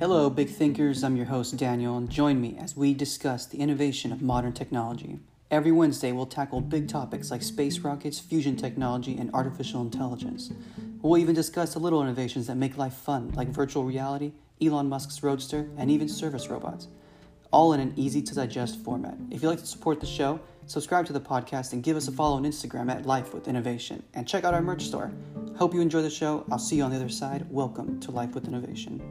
Hello, big thinkers. I'm your host, Daniel, and join me as we discuss the innovation of modern technology. Every Wednesday, we'll tackle big topics like space rockets, fusion technology, and artificial intelligence. We'll even discuss the little innovations that make life fun, like virtual reality, Elon Musk's Roadster, and even service robots, all in an easy to digest format. If you'd like to support the show, subscribe to the podcast and give us a follow on Instagram at Life with Innovation, and check out our merch store. Hope you enjoy the show. I'll see you on the other side. Welcome to Life with Innovation.